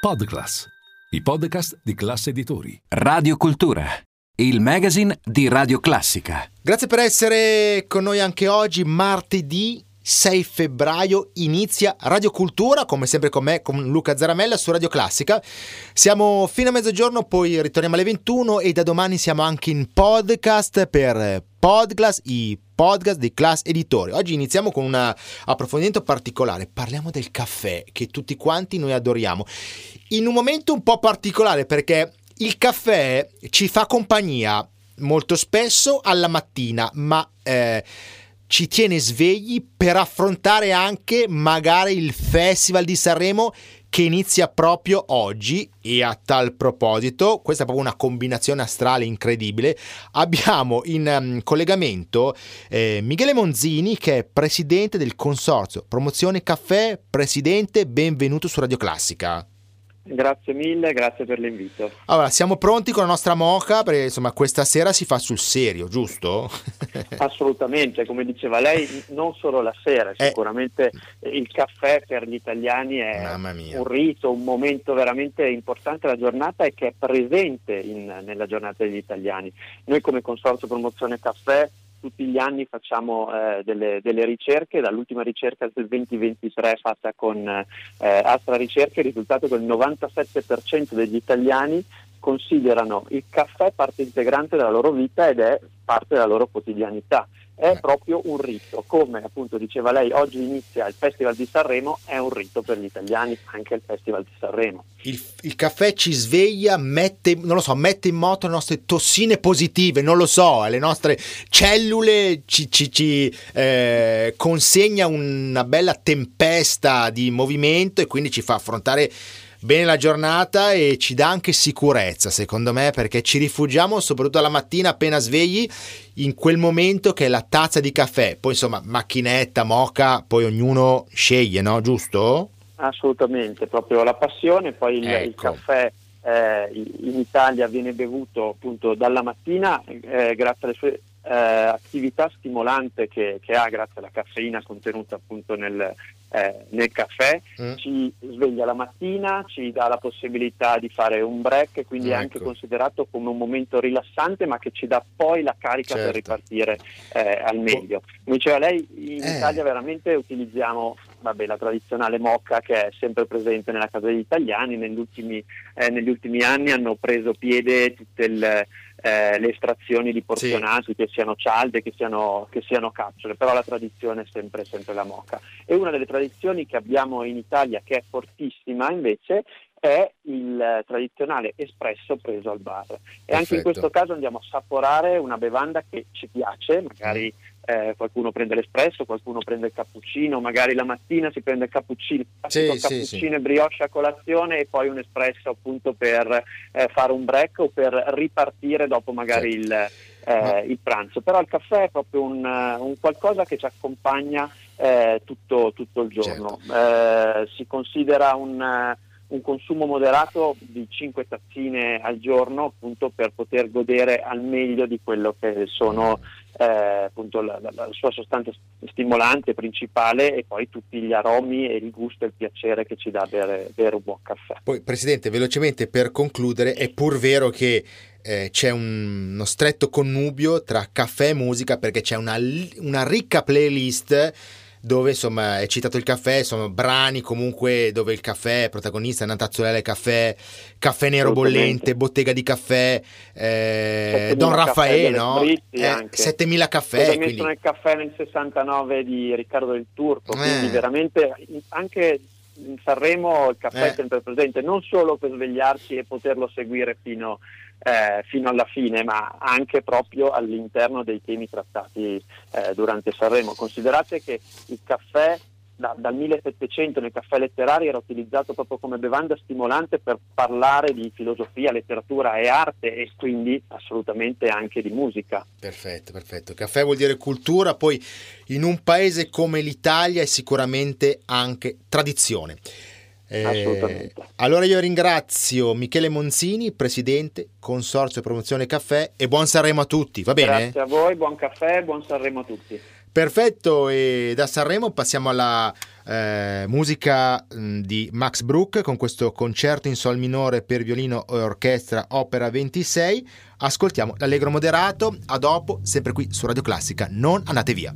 Podclass, i podcast di classe editori. Radio Cultura, il magazine di Radio Classica. Grazie per essere con noi anche oggi, martedì 6 febbraio inizia Radio Cultura, come sempre con me, con Luca Zaramella su Radio Classica. Siamo fino a mezzogiorno, poi ritorniamo alle 21 e da domani siamo anche in podcast per Podclass, i podcast di Class Editore. Oggi iniziamo con un approfondimento particolare. Parliamo del caffè che tutti quanti noi adoriamo. In un momento un po' particolare perché il caffè ci fa compagnia molto spesso alla mattina, ma eh, ci tiene svegli per affrontare anche magari il Festival di Sanremo che inizia proprio oggi e a tal proposito, questa è proprio una combinazione astrale incredibile, abbiamo in um, collegamento eh, Michele Monzini che è presidente del consorzio Promozione Caffè, presidente, benvenuto su Radio Classica. Grazie mille, grazie per l'invito. Allora, siamo pronti con la nostra moca perché insomma questa sera si fa sul serio, giusto? Assolutamente, come diceva lei, non solo la sera, eh. sicuramente il caffè per gli italiani è un rito, un momento veramente importante della giornata e che è presente in, nella giornata degli italiani. Noi come Consorzio Promozione Caffè tutti gli anni facciamo eh, delle, delle, ricerche, dall'ultima ricerca del 2023 fatta con eh, Astra Ricerche, il risultato è che il 97% degli italiani considerano il caffè parte integrante della loro vita ed è parte della loro quotidianità è eh. proprio un rito, come appunto diceva lei, oggi inizia il Festival di Sanremo, è un rito per gli italiani anche il Festival di Sanremo. Il, il caffè ci sveglia, mette, so, mette, in moto le nostre tossine positive, non lo so, le nostre cellule ci, ci, ci eh, consegna una bella tempesta di movimento e quindi ci fa affrontare bene la giornata e ci dà anche sicurezza, secondo me, perché ci rifugiamo soprattutto la mattina appena svegli in quel momento che è la tazza di caffè. Poi insomma, macchinetta, moca, poi ognuno sceglie, no? Giusto? Assolutamente, proprio la passione, poi il, ecco. il caffè eh, in Italia viene bevuto appunto dalla mattina eh, grazie alle sue eh, attività stimolante che, che, ha grazie alla caffeina contenuta appunto nel, eh, nel caffè, mm. ci sveglia la mattina, ci dà la possibilità di fare un break, quindi ecco. è anche considerato come un momento rilassante ma che ci dà poi la carica certo. per ripartire eh, al meglio. Come diceva lei, in eh. Italia veramente utilizziamo vabbè, la tradizionale mocca che è sempre presente nella casa degli italiani, negli ultimi, eh, negli ultimi anni hanno preso piede tutte il, eh, le estrazioni di porzionati, sì. che siano cialde, che siano, che siano, capsule, però la tradizione è sempre, sempre la mocca. E una delle tradizioni che abbiamo in Italia che è fortissima invece è il tradizionale espresso preso al bar. E Perfetto. anche in questo caso andiamo a assaporare una bevanda che ci piace, magari eh, qualcuno prende l'espresso, qualcuno prende il cappuccino, magari la mattina si prende il cappuccino, sì, cappuccino sì, e brioche a colazione e poi un espresso appunto per eh, fare un break o per ripartire dopo magari il, eh, il, pranzo. Però il caffè è proprio un, un qualcosa che ci accompagna eh, tutto, tutto, il giorno. Certo. Eh, si considera un un consumo moderato di 5 tazzine al giorno appunto per poter godere al meglio di quello che sono eh, appunto la, la, la, sua sostanza stimolante principale e poi tutti gli aromi e il gusto e il piacere che ci dà bere, bere un buon caffè. Poi Presidente, velocemente per concludere, è pur vero che eh, c'è un, uno stretto connubio tra caffè e musica perché c'è una, una ricca playlist dove insomma è citato il caffè, sono brani comunque dove il caffè è protagonista, una tazzolella caffè, caffè nero bollente, bottega di caffè, eh, Don Raffaele, no? Eh, 7000 caffè. Ho quindi... messo nel caffè nel 69 di Riccardo del Turco, eh. quindi veramente anche in Sanremo il caffè eh. è sempre presente, non solo per svegliarci e poterlo seguire fino, eh, fino alla fine, ma anche proprio all'interno dei temi trattati eh, durante Sanremo. Considerate che il caffè da, dal 1700 nel caffè letterario era utilizzato proprio come bevanda stimolante per parlare di filosofia, letteratura e arte e quindi assolutamente anche di musica. Perfetto, perfetto. Caffè vuol dire cultura, poi in un paese come l'Italia è sicuramente anche tradizione. Eh, Assolutamente. Allora io ringrazio Michele Monzini, presidente Consorzio Promozione Caffè e buon Sanremo a tutti, va bene? Grazie a voi, buon caffè buon Sanremo a tutti. Perfetto, e da Sanremo passiamo alla eh, musica mh, di Max Bruch con questo concerto in sol minore per violino e orchestra opera 26. Ascoltiamo l'allegro moderato, a dopo, sempre qui su Radio Classica, non andate via.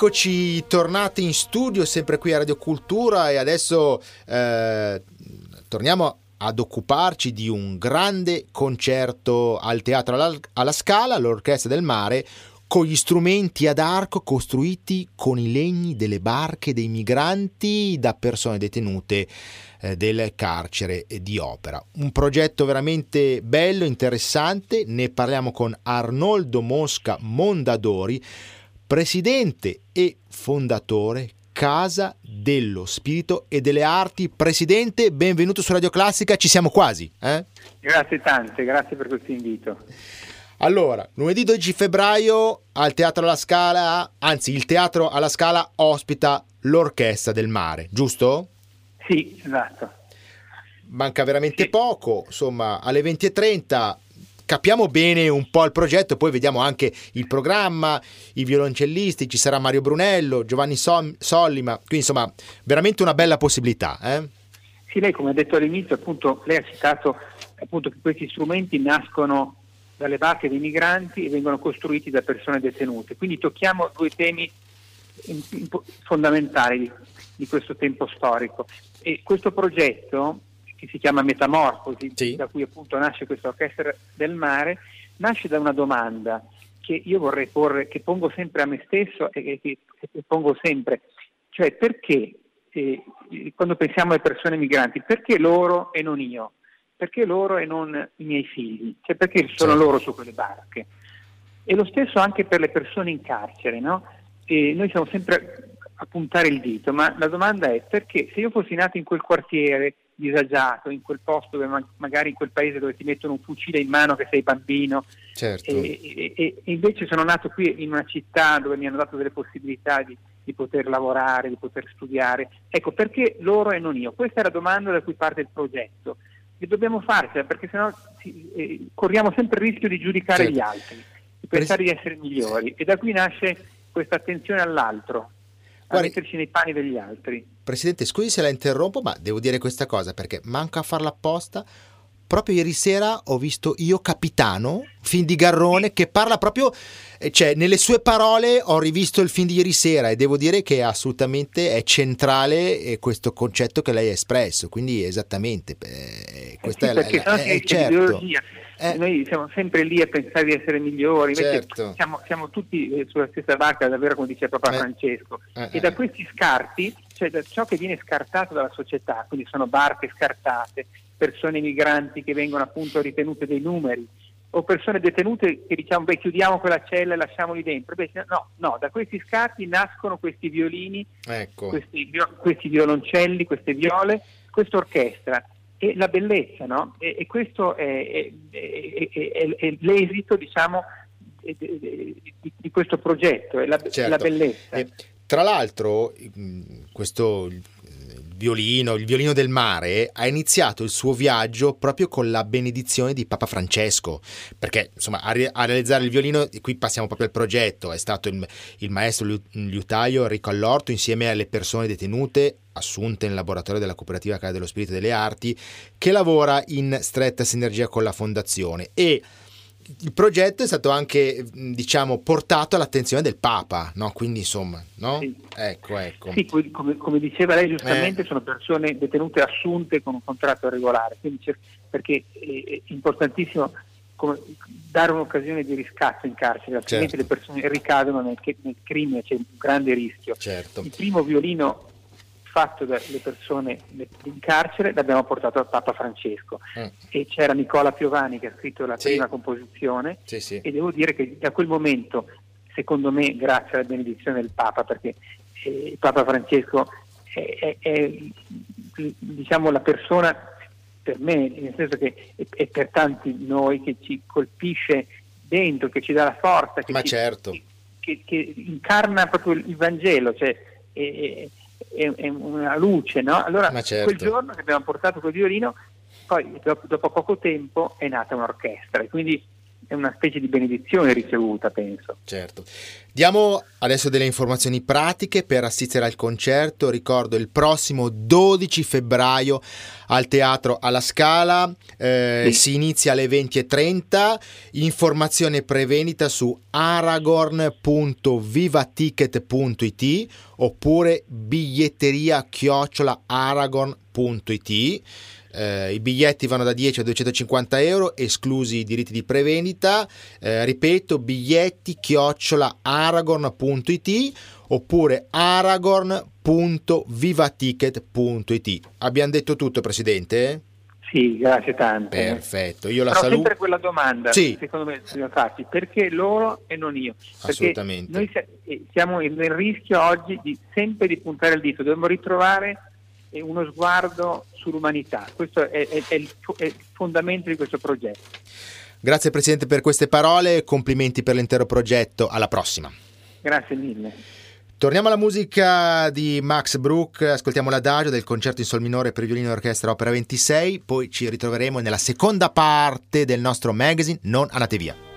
Eccoci tornati in studio, sempre qui a Radio Cultura e adesso eh, torniamo ad occuparci di un grande concerto al Teatro alla, Scala, l'Orchestra del Mare, con gli strumenti ad arco costruiti con i legni delle barche dei migranti da persone detenute eh, del carcere di opera. Un progetto veramente bello, interessante, ne parliamo con Arnoldo Mosca Mondadori presidente e fondatore Casa dello Spirito e delle Arti. Presidente, benvenuto su Radio Classica, ci siamo quasi. Eh? Grazie tante, grazie per questo invito. Allora, lunedì 12 febbraio al Teatro alla Scala, anzi il Teatro alla Scala ospita l'Orchestra del Mare, giusto? Sì, esatto. Manca veramente sì. poco, insomma, alle 20.30 capiamo bene un po' il progetto, poi vediamo anche il programma, i violoncellisti, ci sarà Mario Brunello, Giovanni Som- Sollima, quindi insomma veramente una bella possibilità. Eh? Sì, lei come ha detto all'inizio, appunto, lei ha citato appunto, che questi strumenti nascono dalle barche dei migranti e vengono costruiti da persone detenute, quindi tocchiamo due temi fondamentali di questo tempo storico. E questo progetto che si chiama Metamorfosi, sì. da cui appunto nasce questa orchestra del mare, nasce da una domanda che io vorrei porre, che pongo sempre a me stesso e che, che pongo sempre, cioè perché eh, quando pensiamo alle persone migranti, perché loro e non io? Perché loro e non i miei figli? Cioè perché sono certo. loro su quelle barche? E lo stesso anche per le persone in carcere, no? E noi siamo sempre a puntare il dito, ma la domanda è perché se io fossi nato in quel quartiere disagiato, in quel posto dove ma- magari in quel paese dove ti mettono un fucile in mano che sei bambino. Certo. E, e, e, invece sono nato qui in una città dove mi hanno dato delle possibilità di, di, poter lavorare, di poter studiare. Ecco, perché loro e non io? Questa è la domanda da cui parte il progetto. E dobbiamo farcela perché sennò ci, eh, corriamo sempre il rischio di giudicare certo. gli altri, di pensare di essere migliori. E da qui nasce questa attenzione all'altro a metterci nei panni degli altri. Presidente, scusi se la interrompo, ma devo dire questa cosa perché manca a farla apposta. Proprio ieri sera ho visto Io Capitano, film di Garrone, che parla proprio, eh, cioè nelle sue parole ho rivisto il film di ieri sera e devo dire che assolutamente è centrale eh, questo concetto che lei ha espresso, quindi esattamente, eh, questa eh sì, è, la, è, è certo. Eh. Noi siamo sempre lì a pensare di essere migliori, invece certo. siamo, siamo, tutti eh, sulla stessa barca, davvero come dice Papa eh. Francesco. Eh, e da questi scarti, cioè da ciò che viene scartato dalla società, quindi sono barche scartate, persone migranti che vengono appunto ritenute dei numeri, o persone detenute che diciamo beh chiudiamo quella cella e lasciamoli dentro. Beh, no, no, da questi scarti nascono questi violini, ecco. questi, questi violoncelli, queste viole, questa orchestra e la bellezza, no? E, e questo è, è, è, è, l'esito, diciamo, di, di, questo progetto, è la, certo. la bellezza. E, tra l'altro, questo violino, il violino del mare, ha iniziato il suo viaggio proprio con la benedizione di Papa Francesco, perché insomma a, re- a realizzare il violino, qui passiamo proprio al progetto, è stato il, il maestro liutaio Enrico Allorto insieme alle persone detenute assunte nel laboratorio della cooperativa Casa dello Spirito e delle Arti, che lavora in stretta sinergia con la fondazione e il progetto è stato anche diciamo, portato all'attenzione del Papa, no? quindi insomma, no? Sì. ecco, ecco. Sì, come, come, diceva lei giustamente, eh. sono persone detenute assunte con un contratto regolare, perché è importantissimo dare un'occasione di riscatto in carcere, altrimenti certo. le persone ricadono nel, nel crimine, c'è un grande rischio. Certo. Il primo violino fatto dalle persone in carcere l'abbiamo portato al Papa Francesco mm. e c'era Nicola Piovani che ha scritto la sì. prima composizione sì, sì. e devo dire che da quel momento, secondo me, grazie alla benedizione del Papa, perché eh, il Papa Francesco è, è, è diciamo, la persona per me, nel senso che è, per tanti noi che ci colpisce dentro, che ci dà la forza, che, ci, certo. che, che incarna proprio il Vangelo, cioè, è, è, è una luce, no? Allora certo. quel giorno che abbiamo portato quel violino, poi dopo, dopo, poco tempo è nata un'orchestra e quindi è una specie di benedizione ricevuta, penso. Certo. Diamo adesso delle informazioni pratiche per assistere al concerto. Ricordo il prossimo 12 febbraio al Teatro alla Scala, eh, sì. si inizia alle 20.30. Informazione prevendita su aragorn.vivaticket.it oppure biglietteria chiocciola aragon.it eh, I biglietti vanno da 10 a 250 euro, esclusi i diritti di prevendita. Eh, ripeto, biglietti chiocciola aragon.it oppure aragon.vivaticket.it. Abbiamo detto tutto, Presidente? Sì, grazie tante. Perfetto, io la Però saluto. sempre quella domanda, sì. secondo me, signor Fatti, perché loro e non io? Perché Assolutamente. Noi eh, siamo nel rischio oggi di sempre di puntare il dito, dobbiamo ritrovare uno sguardo sull'umanità. Questo è, è, è, il, è, il, fondamento di questo progetto. Grazie Presidente per queste parole, complimenti per l'intero progetto, alla prossima. Grazie mille. Torniamo alla musica di Max Brook, ascoltiamo l'adagio del concerto in sol minore per violino e orchestra opera 26, poi ci ritroveremo nella seconda parte del nostro magazine, non andate via.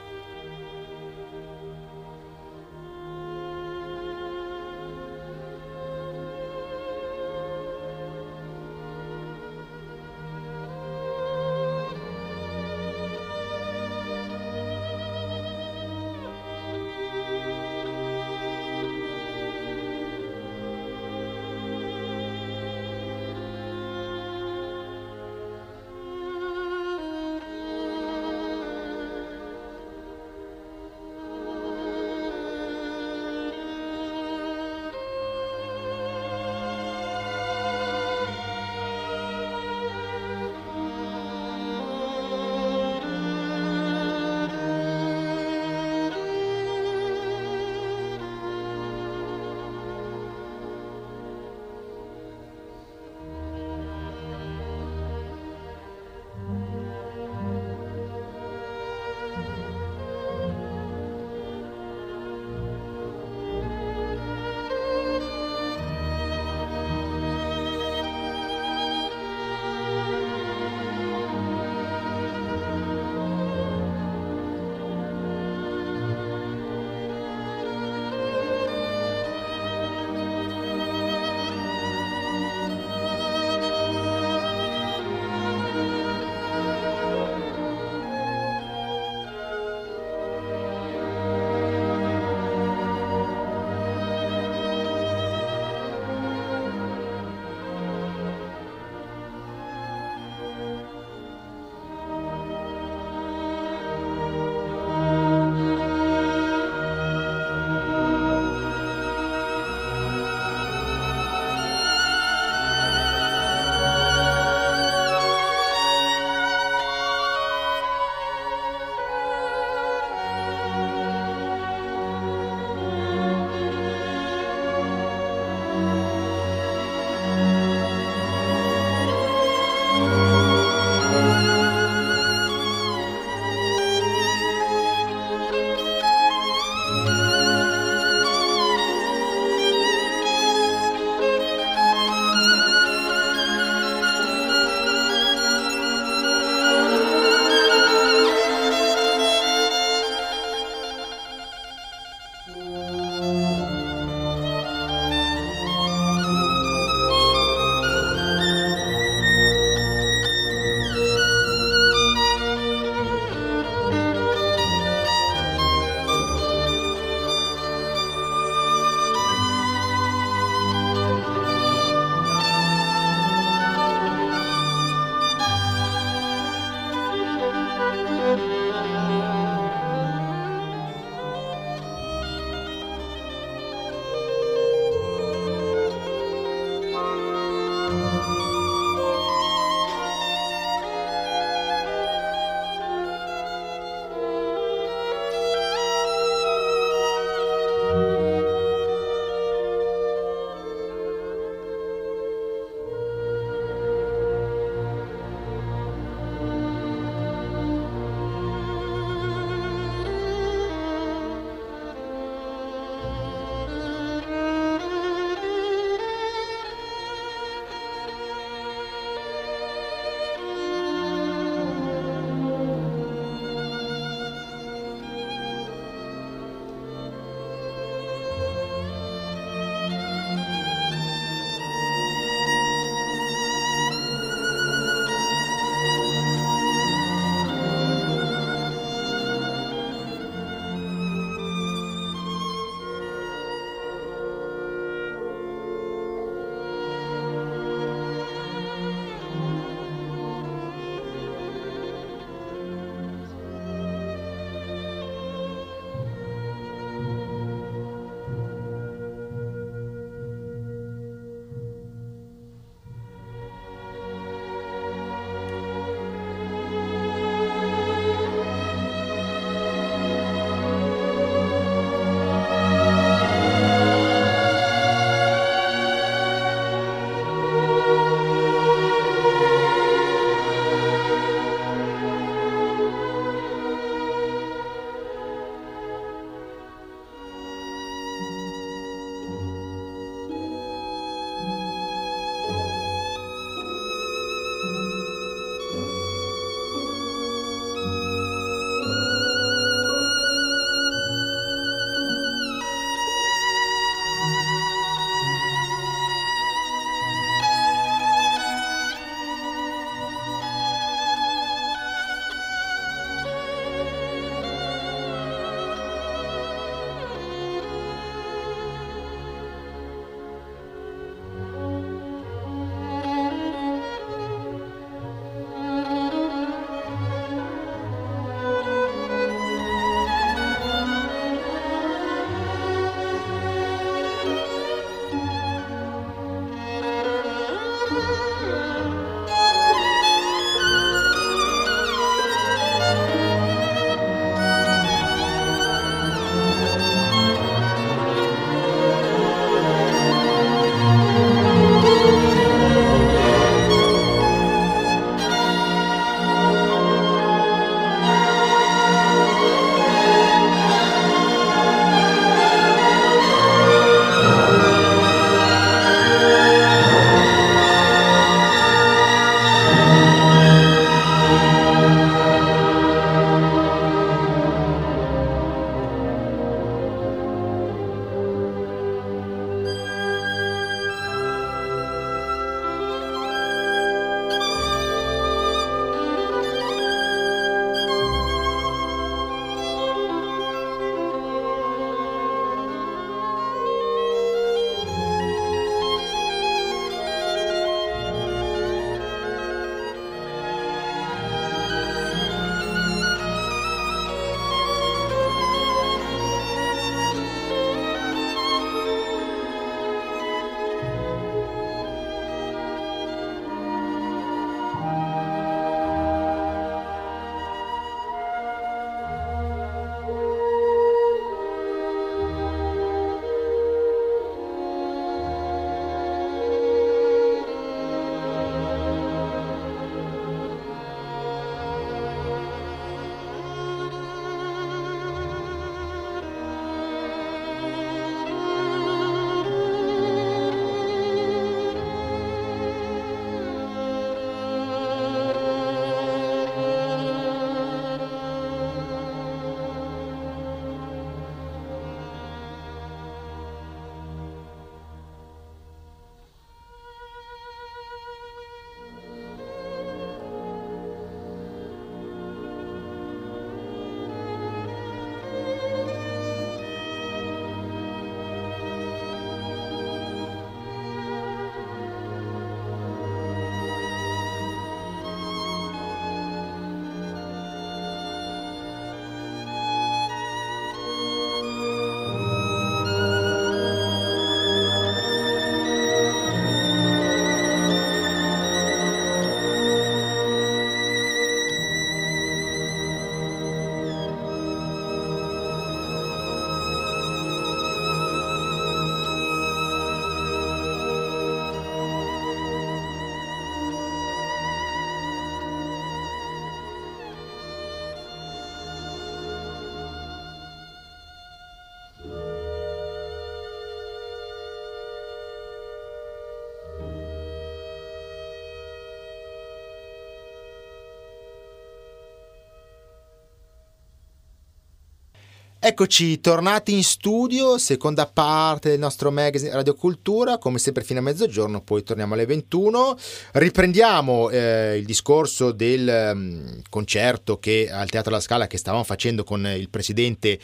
Eccoci tornati in studio, seconda parte del nostro magazine Radio Cultura, come sempre fino a mezzogiorno, poi torniamo alle 21. Riprendiamo eh, il discorso del um, concerto che al Teatro La Scala che stavamo facendo con il presidente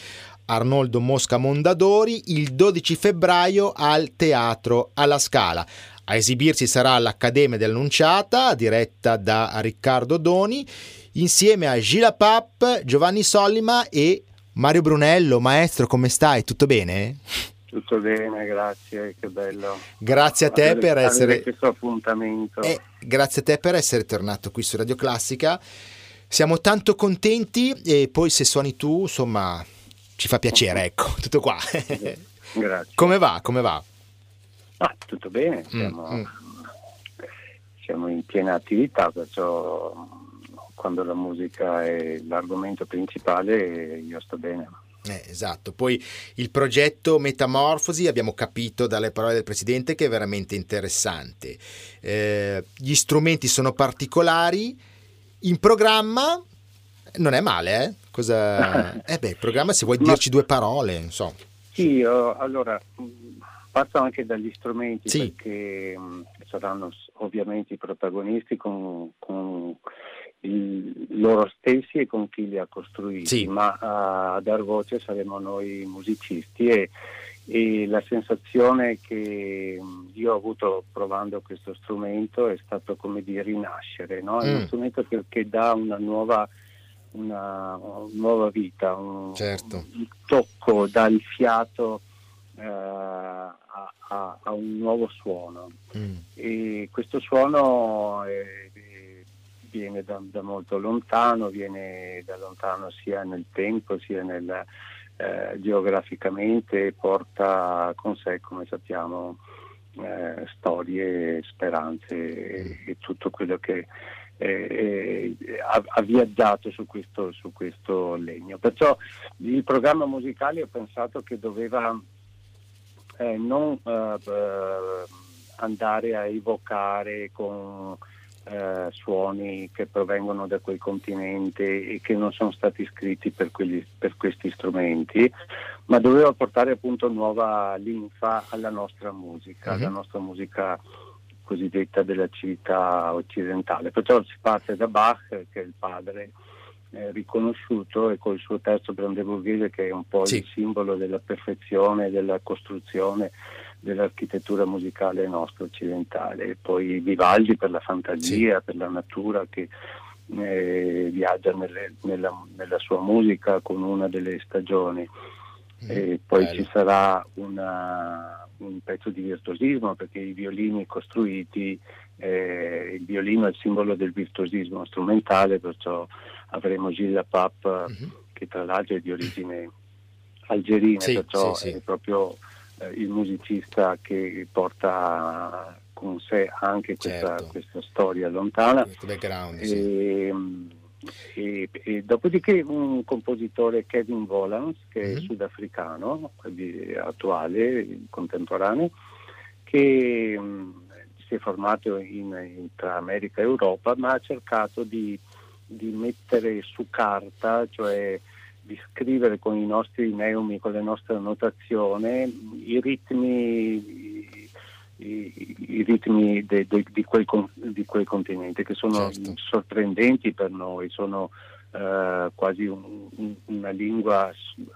Arnoldo Mosca Mondadori il 12 febbraio al Teatro alla Scala. A esibirsi sarà l'Accademia dell'Annunciata, diretta da Riccardo Doni, insieme a Gila Papp, Giovanni Sollima e Mario Brunello, maestro, come stai? Tutto bene? Tutto bene, grazie, che bello. Grazie a te avere, per essere questo appuntamento. Eh, grazie a te per essere tornato qui su Radio Classica. Siamo tanto contenti e poi se suoni tu, insomma, ci fa piacere, ecco, tutto qua. grazie. Come va? Come va? Ah, tutto bene, siamo, mm, mm. siamo in piena attività, perciò quando la musica è l'argomento principale io sto bene. Eh, esatto, poi il progetto Metamorfosi abbiamo capito dalle parole del Presidente che è veramente interessante. Eh, gli strumenti sono particolari, in programma non è male, eh? Cosa... eh beh, il programma se vuoi dirci due parole, insomma. Sì, allora parto anche dagli strumenti sì. perché mh, saranno ovviamente i protagonisti con, con loro stessi e con chi li ha costruiti, sì. ma a, a dar voce saremo noi musicisti e, e, la sensazione che io ho avuto provando questo strumento è stato come di rinascere, no? è mm. uno strumento che, che dà una nuova, una, una nuova vita, un, certo. un, tocco, dà il fiato a, a, a, un nuovo suono mm. e questo suono è, viene da, da, molto lontano, viene da lontano sia nel tempo sia nel, eh, geograficamente, porta con sé, come sappiamo, eh, storie, speranze e, e, tutto quello che eh, ha, ha, viaggiato su questo, su questo legno. Perciò il programma musicale ho pensato che doveva eh, non eh, eh, andare a evocare con eh, suoni che provengono da quel continente e che non sono stati scritti per, quelli, per questi strumenti, ma doveva portare appunto nuova linfa alla nostra musica, uh-huh. alla nostra musica cosiddetta della civiltà occidentale. Perciò si parte da Bach, che è il padre eh, riconosciuto, e col suo terzo brandeburghese, che è un po' sì. il simbolo della perfezione, della costruzione dell'architettura musicale nostra occidentale. E poi Vivaldi per la fantasia, sì. per la natura che eh, viaggia nelle, nella, nella, sua musica con una delle stagioni. Mm, e poi bello. ci sarà una, un pezzo di virtuosismo perché i violini costruiti, eh, il violino è il simbolo del virtuosismo strumentale, perciò avremo Gilles Pap mm-hmm. che tra l'altro è di origine algerina, sì, perciò sì, è proprio eh, il musicista che porta con sé anche questa, certo. questa storia lontana. E, sì. e, e, dopodiché un compositore Kevin Volans, che mm-hmm. è mhm. sudafricano, attuale, contemporaneo, che mh, si è formato in, in, tra America e Europa, ma ha cercato di, di mettere su carta, cioè di scrivere con i nostri neumi, con le nostre annotazioni, i ritmi, i, i ritmi de, de, di, quel, di, quel, continente che sono certo. sorprendenti per noi, sono eh, quasi un, un, una lingua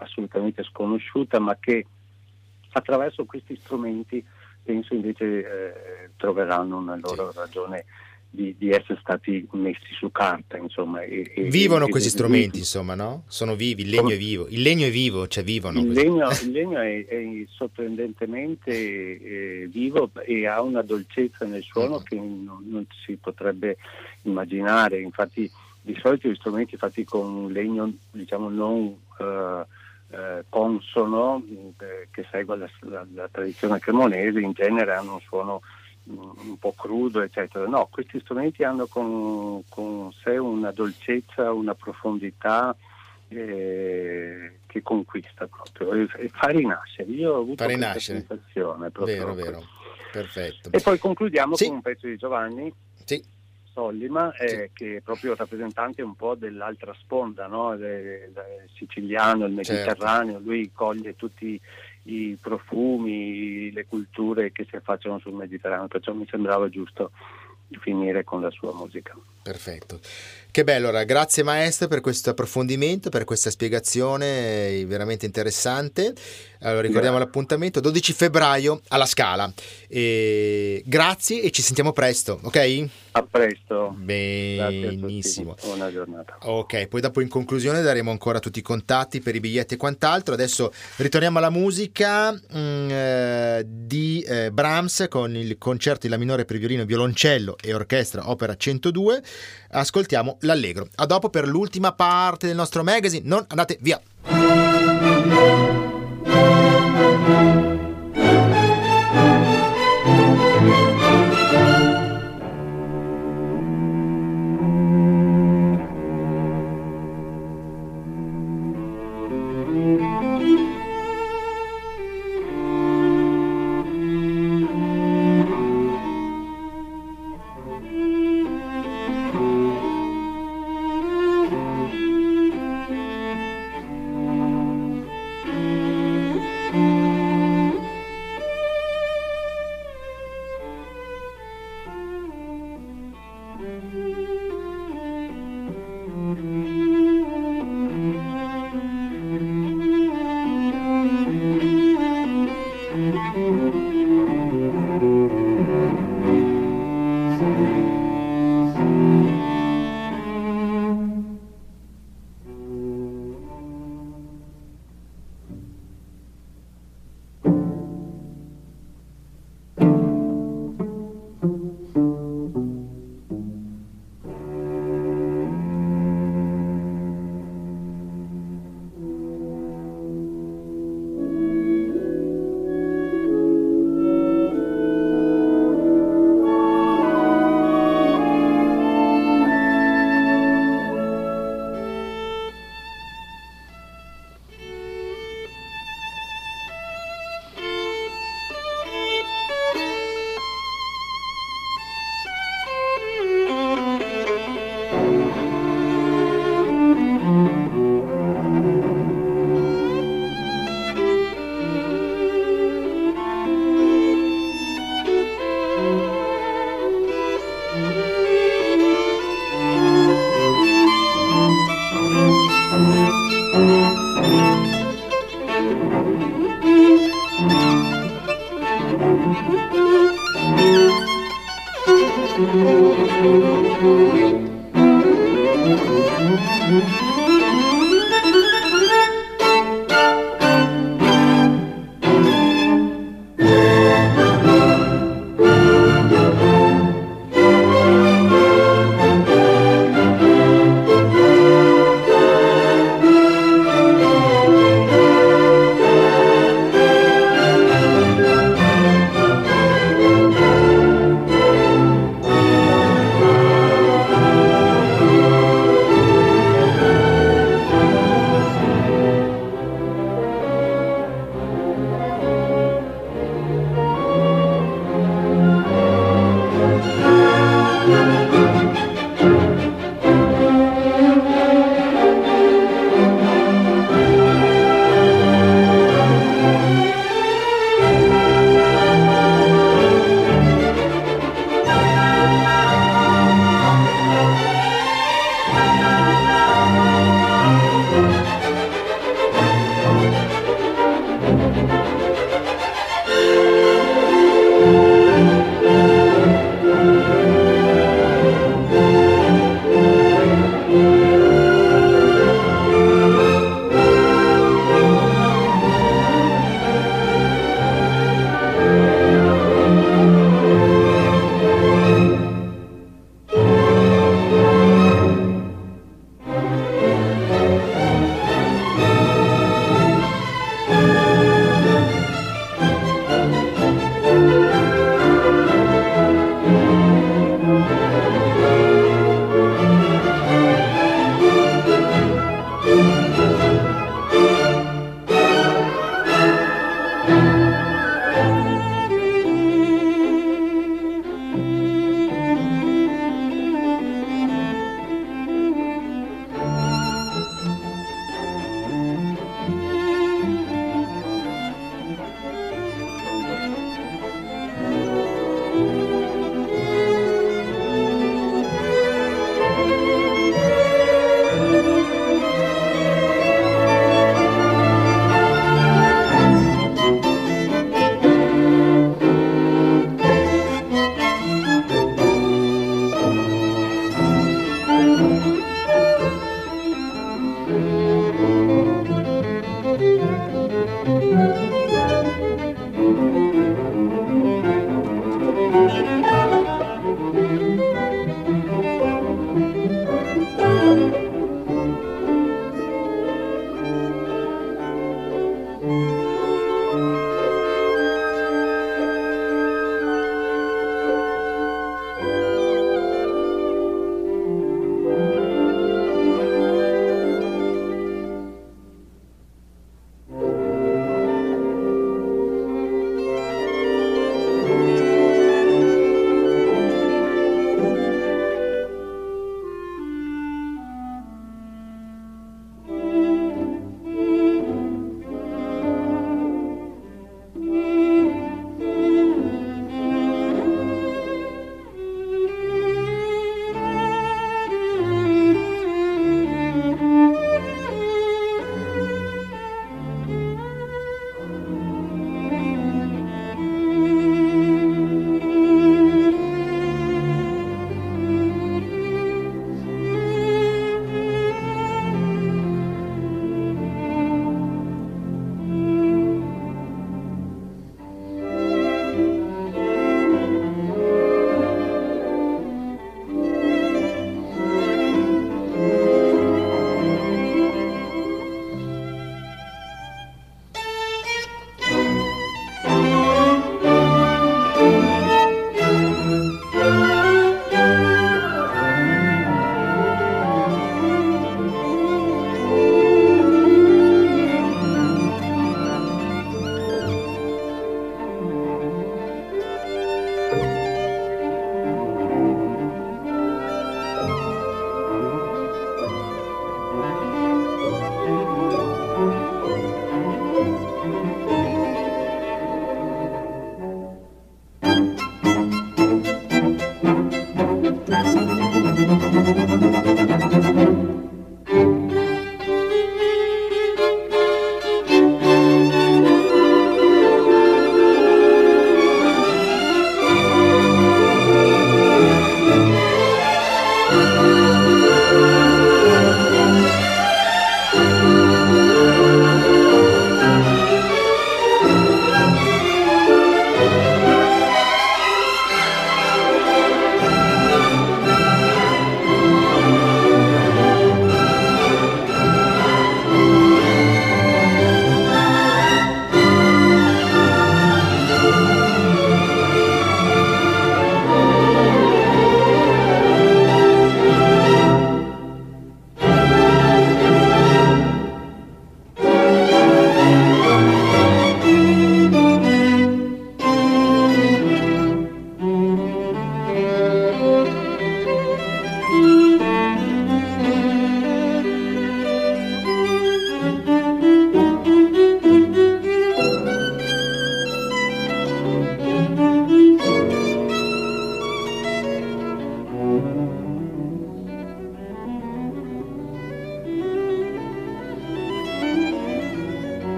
assolutamente sconosciuta, ma che attraverso questi strumenti penso invece eh, troveranno una loro sì. ragione di, di, essere stati messi su carta. Insomma, e, vivono e, questi e, strumenti, insomma, no? Sono vivi, il legno è vivo, il legno è vivo, cioè vivono. Il legno, il legno è, è, sorprendentemente eh, vivo e ha una dolcezza nel suono uh-huh. che non, non, si potrebbe immaginare. Infatti, di solito gli strumenti fatti con un legno, diciamo, non... Uh, eh, consono eh, che segue la, la, la, tradizione cremonese in genere hanno un suono un po' crudo, eccetera. No, questi strumenti hanno con, con sé una dolcezza, una profondità eh, che conquista proprio e fa rinascere. Io ho avuto questa sensazione proprio. Vero, vero. Perfetto. E poi concludiamo sì. con un pezzo di Giovanni. Sì. Sollima, eh, che è proprio rappresentante un po' dell'altra sponda, no? il, il siciliano, il certo. mediterraneo, certo. lui coglie tutti i profumi, le culture che si affacciano sul Mediterraneo, perciò mi sembrava giusto finire con la sua musica. Perfetto. Che bello, allora, grazie maestro per questo approfondimento, per questa spiegazione eh, veramente interessante. Allora, ricordiamo grazie. l'appuntamento 12 febbraio alla Scala. E grazie e ci sentiamo presto, ok? A presto. Benissimo. Buona giornata. Ok, poi dopo in conclusione daremo ancora tutti i contatti per i biglietti e quant'altro. Adesso ritorniamo alla musica mh, mm, eh, di eh, Brahms con il concerto in La minore per violino, violoncello e orchestra opera 102 ascoltiamo l'Allegro. A dopo per l'ultima parte del nostro magazine, non andate via.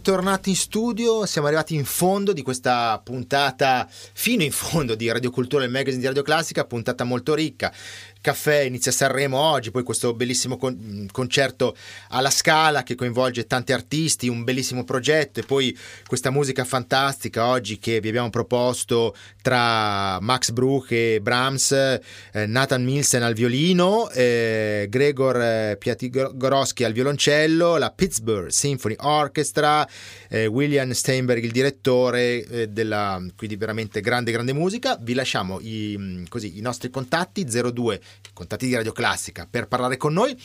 Tornati in studio, siamo arrivati in fondo di questa puntata, fino in fondo di Radio Cultura, il magazine di Radio Classica, puntata molto ricca. Caffè inizia Sanremo oggi, poi questo bellissimo con- mm, concerto alla Scala che coinvolge tanti artisti, un bellissimo progetto e poi questa musica fantastica oggi che vi abbiamo proposto tra Max Bruch e Brahms, eh, Nathan Milsen al violino, eh, Gregor eh, Piatigorowski al violoncello, la Pittsburgh Symphony Orchestra Orchestra, eh, William Steinberg il direttore eh, della quindi veramente grande grande musica. Vi lasciamo i, mm, così, i nostri contatti 02 contatti di Radio Classica per parlare con noi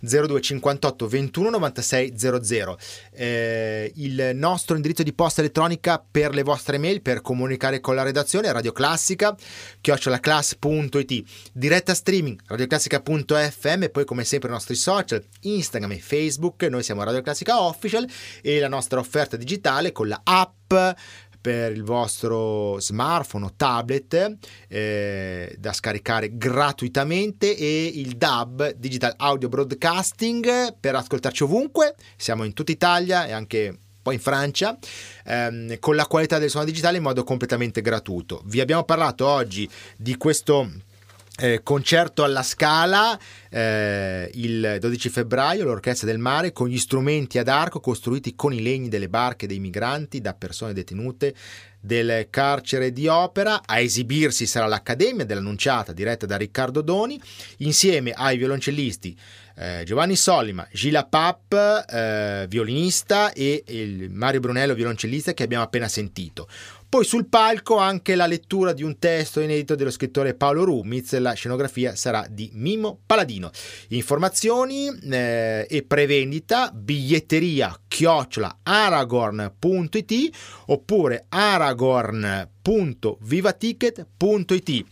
02 58 21 96 00. Eh, il nostro indirizzo di posta elettronica per le vostre mail per comunicare con la redazione è radioclassica chiocciolaclass.it diretta streaming radioclassica.fm e poi come sempre i nostri social Instagram e Facebook noi siamo Radio Classica Official e la nostra offerta digitale con la app per il vostro smartphone o tablet eh, da scaricare gratuitamente e il DAB Digital Audio Broadcasting per ascoltarci ovunque. Siamo in tutta Italia e anche poi in Francia, ehm, con la qualità del suono digitale in modo completamente gratuito. Vi abbiamo parlato oggi di questo eh, concerto alla Scala eh, il 12 febbraio, l'Orchestra del Mare con gli strumenti ad arco costruiti con i legni delle barche dei migranti da persone detenute del carcere di Opera. A esibirsi sarà l'Accademia dell'Annunciata diretta da Riccardo Doni insieme ai violoncellisti eh, Giovanni Sollima, Gila Papp, eh, violinista e Mario Brunello, violoncellista che abbiamo appena sentito. Poi sul palco anche la lettura di un testo inedito dello scrittore Paolo Rumiz, la scenografia sarà di Mimo Paladino. Informazioni eh, e prevendita biglietteria chiocciola aragorn.it oppure aragorn.vivaticket.it.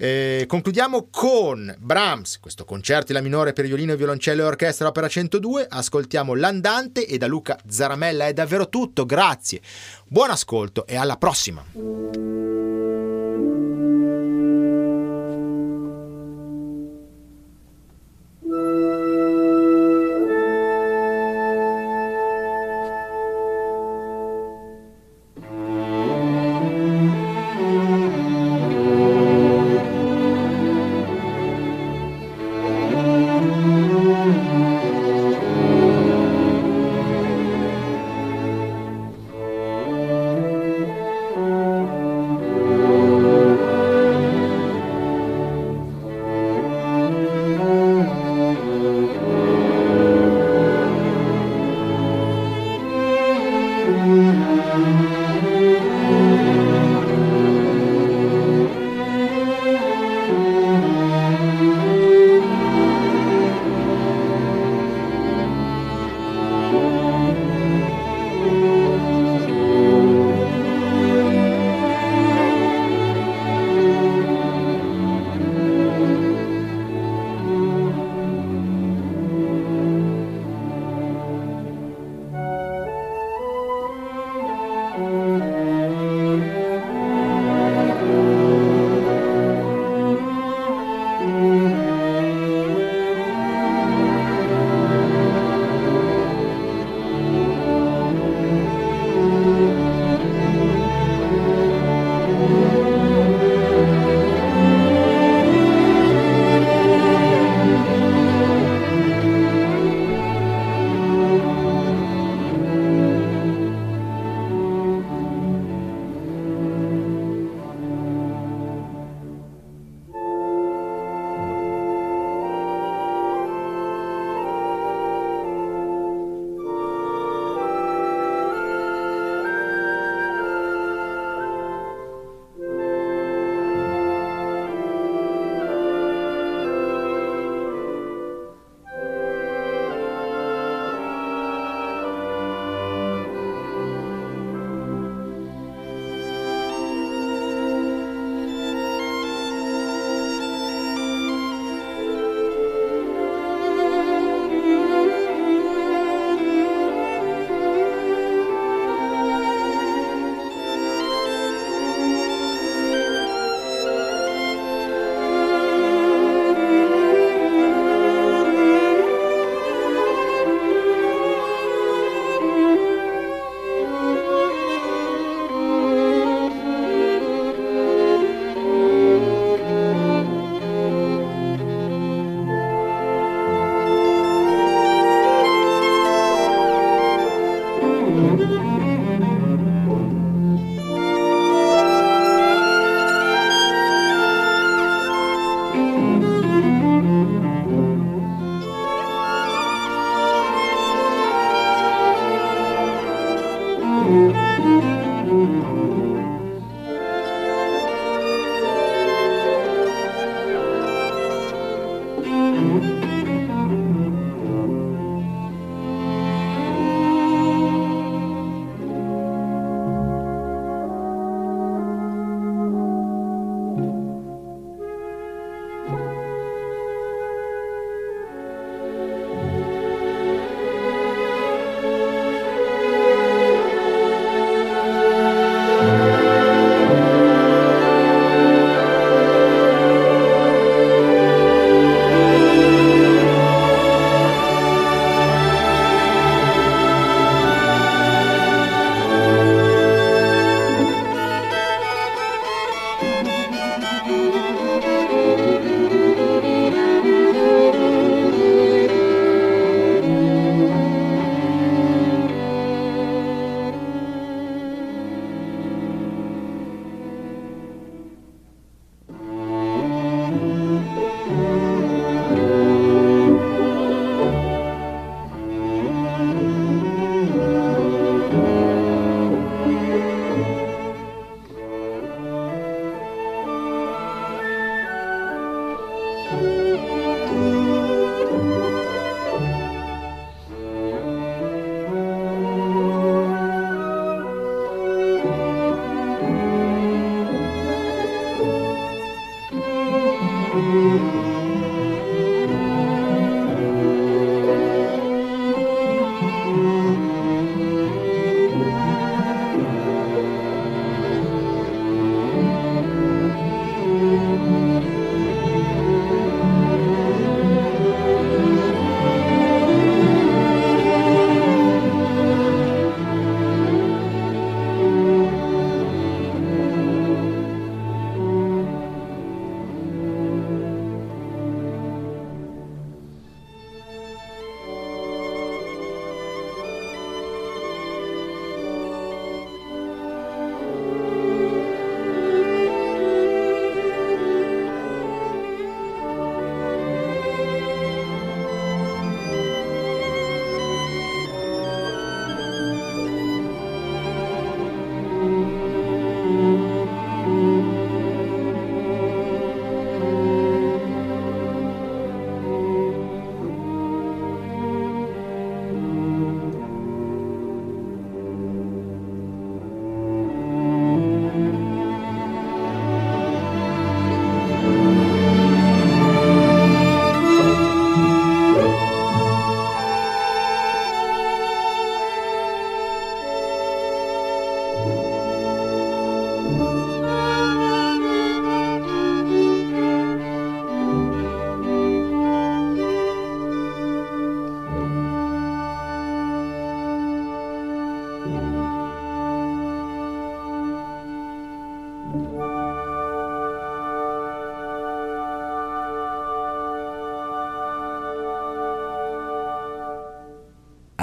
Eh, concludiamo con Brahms, questo concerto la minore per violino, violoncello e orchestra opera 102. Ascoltiamo l'andante e da Luca Zaramella è davvero tutto. Grazie, buon ascolto e alla prossima.